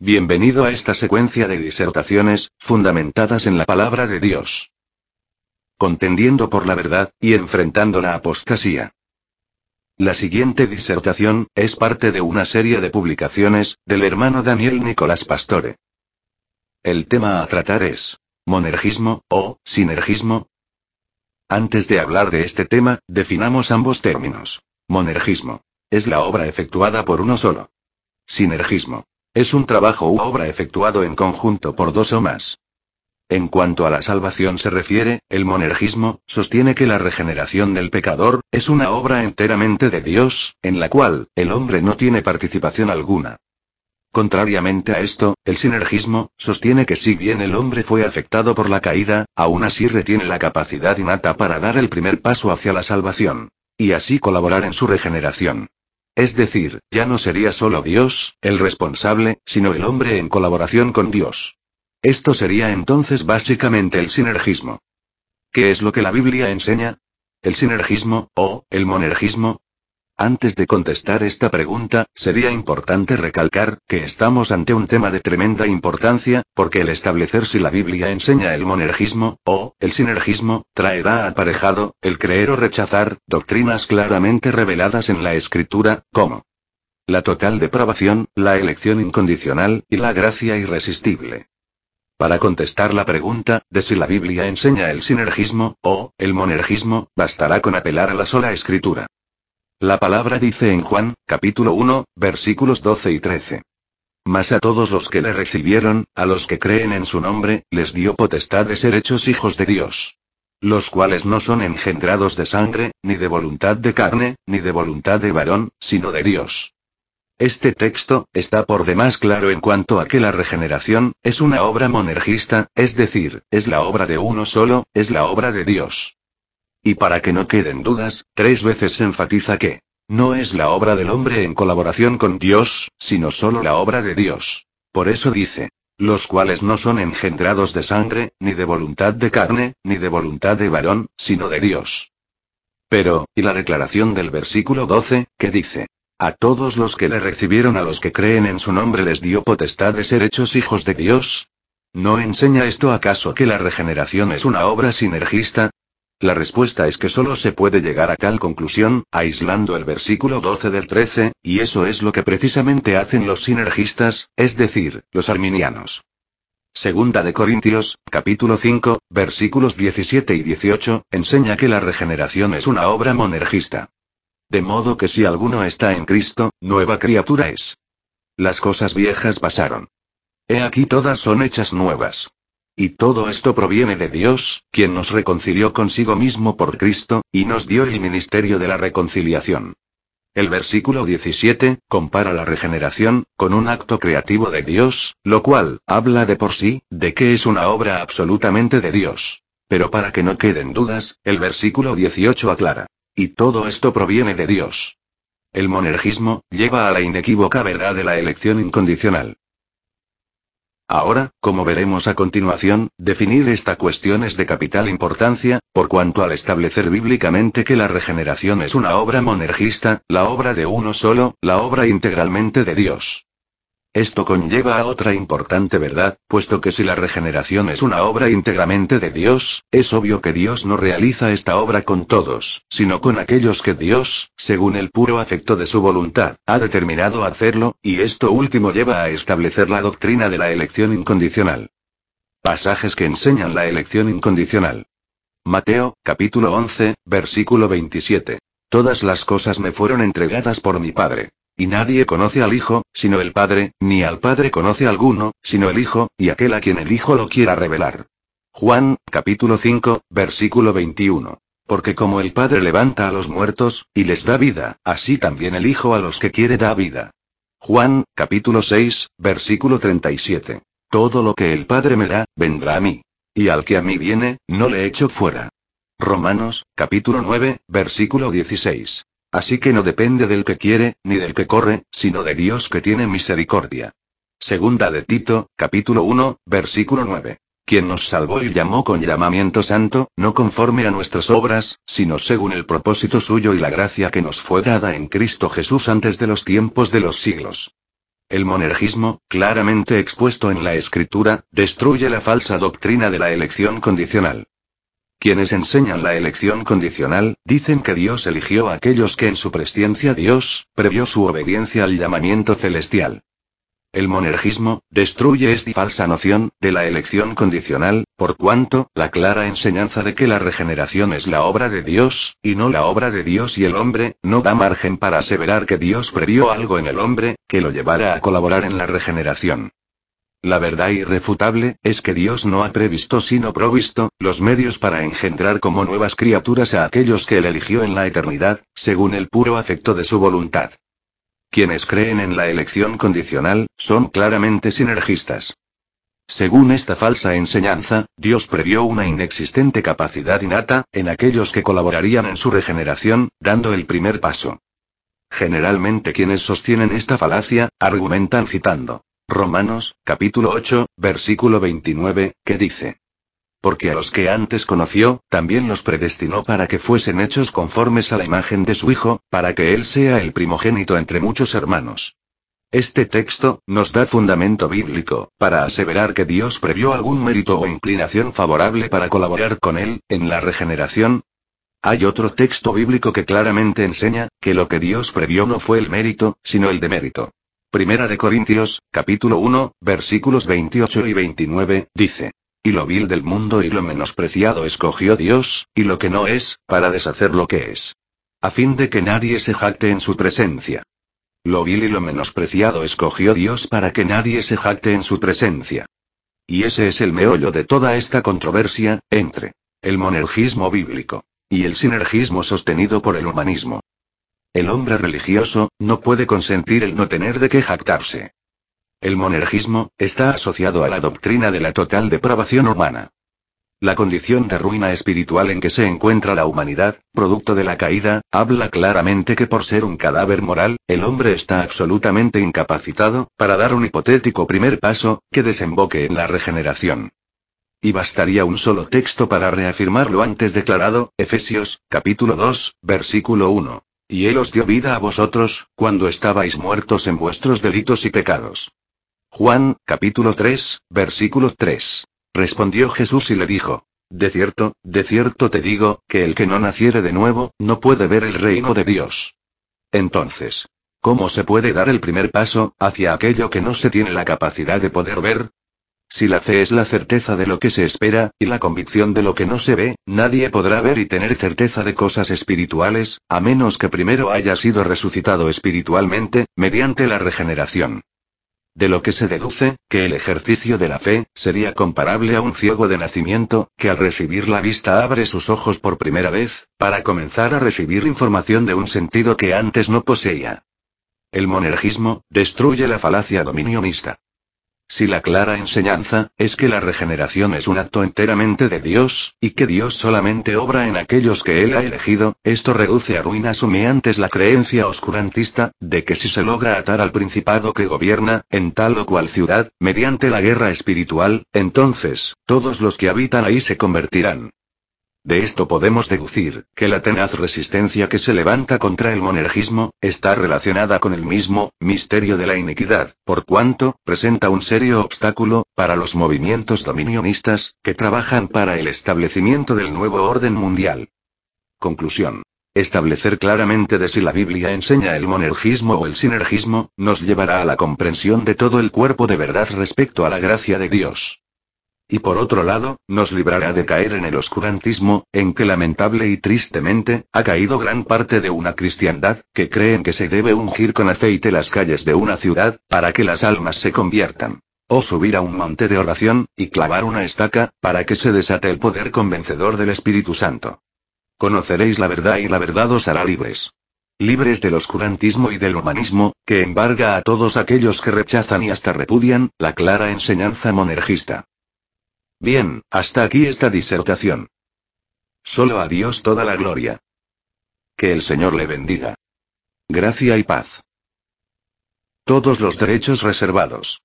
Bienvenido a esta secuencia de disertaciones, fundamentadas en la palabra de Dios. Contendiendo por la verdad, y enfrentando la apostasía. La siguiente disertación, es parte de una serie de publicaciones, del hermano Daniel Nicolás Pastore. El tema a tratar es, monergismo, o, sinergismo. Antes de hablar de este tema, definamos ambos términos. Monergismo. Es la obra efectuada por uno solo. Sinergismo es un trabajo u obra efectuado en conjunto por dos o más. En cuanto a la salvación se refiere, el monergismo sostiene que la regeneración del pecador es una obra enteramente de Dios, en la cual el hombre no tiene participación alguna. Contrariamente a esto, el sinergismo sostiene que si bien el hombre fue afectado por la caída, aún así retiene la capacidad innata para dar el primer paso hacia la salvación. Y así colaborar en su regeneración. Es decir, ya no sería solo Dios, el responsable, sino el hombre en colaboración con Dios. Esto sería entonces básicamente el sinergismo. ¿Qué es lo que la Biblia enseña? El sinergismo, o, el monergismo, antes de contestar esta pregunta, sería importante recalcar que estamos ante un tema de tremenda importancia, porque el establecer si la Biblia enseña el monergismo, o el sinergismo, traerá aparejado, el creer o rechazar, doctrinas claramente reveladas en la Escritura, como la total depravación, la elección incondicional, y la gracia irresistible. Para contestar la pregunta, de si la Biblia enseña el sinergismo, o el monergismo, bastará con apelar a la sola Escritura. La palabra dice en Juan, capítulo 1, versículos 12 y 13. Mas a todos los que le recibieron, a los que creen en su nombre, les dio potestad de ser hechos hijos de Dios. Los cuales no son engendrados de sangre, ni de voluntad de carne, ni de voluntad de varón, sino de Dios. Este texto, está por demás claro en cuanto a que la regeneración, es una obra monergista, es decir, es la obra de uno solo, es la obra de Dios. Y para que no queden dudas, tres veces se enfatiza que no es la obra del hombre en colaboración con Dios, sino solo la obra de Dios. Por eso dice, los cuales no son engendrados de sangre, ni de voluntad de carne, ni de voluntad de varón, sino de Dios. Pero, ¿y la declaración del versículo 12, que dice? A todos los que le recibieron a los que creen en su nombre les dio potestad de ser hechos hijos de Dios? ¿No enseña esto acaso que la regeneración es una obra sinergista? La respuesta es que solo se puede llegar a tal conclusión, aislando el versículo 12 del 13, y eso es lo que precisamente hacen los sinergistas, es decir, los arminianos. Segunda de Corintios, capítulo 5, versículos 17 y 18, enseña que la regeneración es una obra monergista. De modo que si alguno está en Cristo, nueva criatura es. Las cosas viejas pasaron. He aquí todas son hechas nuevas. Y todo esto proviene de Dios, quien nos reconcilió consigo mismo por Cristo, y nos dio el ministerio de la reconciliación. El versículo 17, compara la regeneración, con un acto creativo de Dios, lo cual, habla de por sí, de que es una obra absolutamente de Dios. Pero para que no queden dudas, el versículo 18 aclara. Y todo esto proviene de Dios. El monergismo, lleva a la inequívoca verdad de la elección incondicional. Ahora, como veremos a continuación, definir esta cuestión es de capital importancia, por cuanto al establecer bíblicamente que la regeneración es una obra monergista, la obra de uno solo, la obra integralmente de Dios. Esto conlleva a otra importante verdad, puesto que si la regeneración es una obra íntegramente de Dios, es obvio que Dios no realiza esta obra con todos, sino con aquellos que Dios, según el puro afecto de su voluntad, ha determinado hacerlo, y esto último lleva a establecer la doctrina de la elección incondicional. Pasajes que enseñan la elección incondicional. Mateo, capítulo 11, versículo 27. Todas las cosas me fueron entregadas por mi Padre. Y nadie conoce al Hijo, sino el Padre, ni al Padre conoce alguno, sino el Hijo, y aquel a quien el Hijo lo quiera revelar. Juan, capítulo 5, versículo 21. Porque como el Padre levanta a los muertos, y les da vida, así también el Hijo a los que quiere da vida. Juan, capítulo 6, versículo 37. Todo lo que el Padre me da, vendrá a mí. Y al que a mí viene, no le echo fuera. Romanos, capítulo 9, versículo 16. Así que no depende del que quiere, ni del que corre, sino de Dios que tiene misericordia. Segunda de Tito, capítulo 1, versículo 9. Quien nos salvó y llamó con llamamiento santo, no conforme a nuestras obras, sino según el propósito suyo y la gracia que nos fue dada en Cristo Jesús antes de los tiempos de los siglos. El monergismo, claramente expuesto en la escritura, destruye la falsa doctrina de la elección condicional. Quienes enseñan la elección condicional, dicen que Dios eligió a aquellos que en su presciencia Dios, previó su obediencia al llamamiento celestial. El monergismo, destruye esta falsa noción, de la elección condicional, por cuanto, la clara enseñanza de que la regeneración es la obra de Dios, y no la obra de Dios y el hombre, no da margen para aseverar que Dios previó algo en el hombre, que lo llevara a colaborar en la regeneración. La verdad irrefutable, es que Dios no ha previsto sino provisto, los medios para engendrar como nuevas criaturas a aquellos que él eligió en la eternidad, según el puro afecto de su voluntad. Quienes creen en la elección condicional, son claramente sinergistas. Según esta falsa enseñanza, Dios previó una inexistente capacidad innata, en aquellos que colaborarían en su regeneración, dando el primer paso. Generalmente quienes sostienen esta falacia, argumentan citando Romanos, capítulo 8, versículo 29, que dice, porque a los que antes conoció, también los predestinó para que fuesen hechos conformes a la imagen de su Hijo, para que Él sea el primogénito entre muchos hermanos. Este texto, nos da fundamento bíblico, para aseverar que Dios previó algún mérito o inclinación favorable para colaborar con Él, en la regeneración. Hay otro texto bíblico que claramente enseña, que lo que Dios previó no fue el mérito, sino el demérito. Primera de Corintios, capítulo 1, versículos 28 y 29, dice. Y lo vil del mundo y lo menospreciado escogió Dios, y lo que no es, para deshacer lo que es. A fin de que nadie se jacte en su presencia. Lo vil y lo menospreciado escogió Dios para que nadie se jacte en su presencia. Y ese es el meollo de toda esta controversia, entre el monergismo bíblico y el sinergismo sostenido por el humanismo. El hombre religioso, no puede consentir el no tener de qué jactarse. El monergismo, está asociado a la doctrina de la total depravación humana. La condición de ruina espiritual en que se encuentra la humanidad, producto de la caída, habla claramente que por ser un cadáver moral, el hombre está absolutamente incapacitado, para dar un hipotético primer paso, que desemboque en la regeneración. Y bastaría un solo texto para reafirmar lo antes declarado, Efesios, capítulo 2, versículo 1. Y Él os dio vida a vosotros, cuando estabais muertos en vuestros delitos y pecados. Juan, capítulo 3, versículo 3. Respondió Jesús y le dijo, De cierto, de cierto te digo, que el que no naciere de nuevo, no puede ver el reino de Dios. Entonces, ¿cómo se puede dar el primer paso, hacia aquello que no se tiene la capacidad de poder ver? Si la fe es la certeza de lo que se espera, y la convicción de lo que no se ve, nadie podrá ver y tener certeza de cosas espirituales, a menos que primero haya sido resucitado espiritualmente, mediante la regeneración. De lo que se deduce, que el ejercicio de la fe, sería comparable a un ciego de nacimiento, que al recibir la vista abre sus ojos por primera vez, para comenzar a recibir información de un sentido que antes no poseía. El monergismo, destruye la falacia dominionista. Si la clara enseñanza, es que la regeneración es un acto enteramente de Dios, y que Dios solamente obra en aquellos que Él ha elegido, esto reduce a ruinas humeantes la creencia oscurantista, de que si se logra atar al principado que gobierna, en tal o cual ciudad, mediante la guerra espiritual, entonces, todos los que habitan ahí se convertirán. De esto podemos deducir, que la tenaz resistencia que se levanta contra el monergismo, está relacionada con el mismo, misterio de la iniquidad, por cuanto, presenta un serio obstáculo, para los movimientos dominionistas, que trabajan para el establecimiento del nuevo orden mundial. Conclusión. Establecer claramente de si la Biblia enseña el monergismo o el sinergismo, nos llevará a la comprensión de todo el cuerpo de verdad respecto a la gracia de Dios. Y por otro lado, nos librará de caer en el oscurantismo, en que lamentable y tristemente, ha caído gran parte de una cristiandad, que creen que se debe ungir con aceite las calles de una ciudad, para que las almas se conviertan. O subir a un monte de oración, y clavar una estaca, para que se desate el poder convencedor del Espíritu Santo. Conoceréis la verdad y la verdad os hará libres libres del oscurantismo y del humanismo, que embarga a todos aquellos que rechazan y hasta repudian, la clara enseñanza monergista. Bien, hasta aquí esta disertación. Solo a Dios toda la gloria. Que el Señor le bendiga. Gracia y paz. Todos los derechos reservados.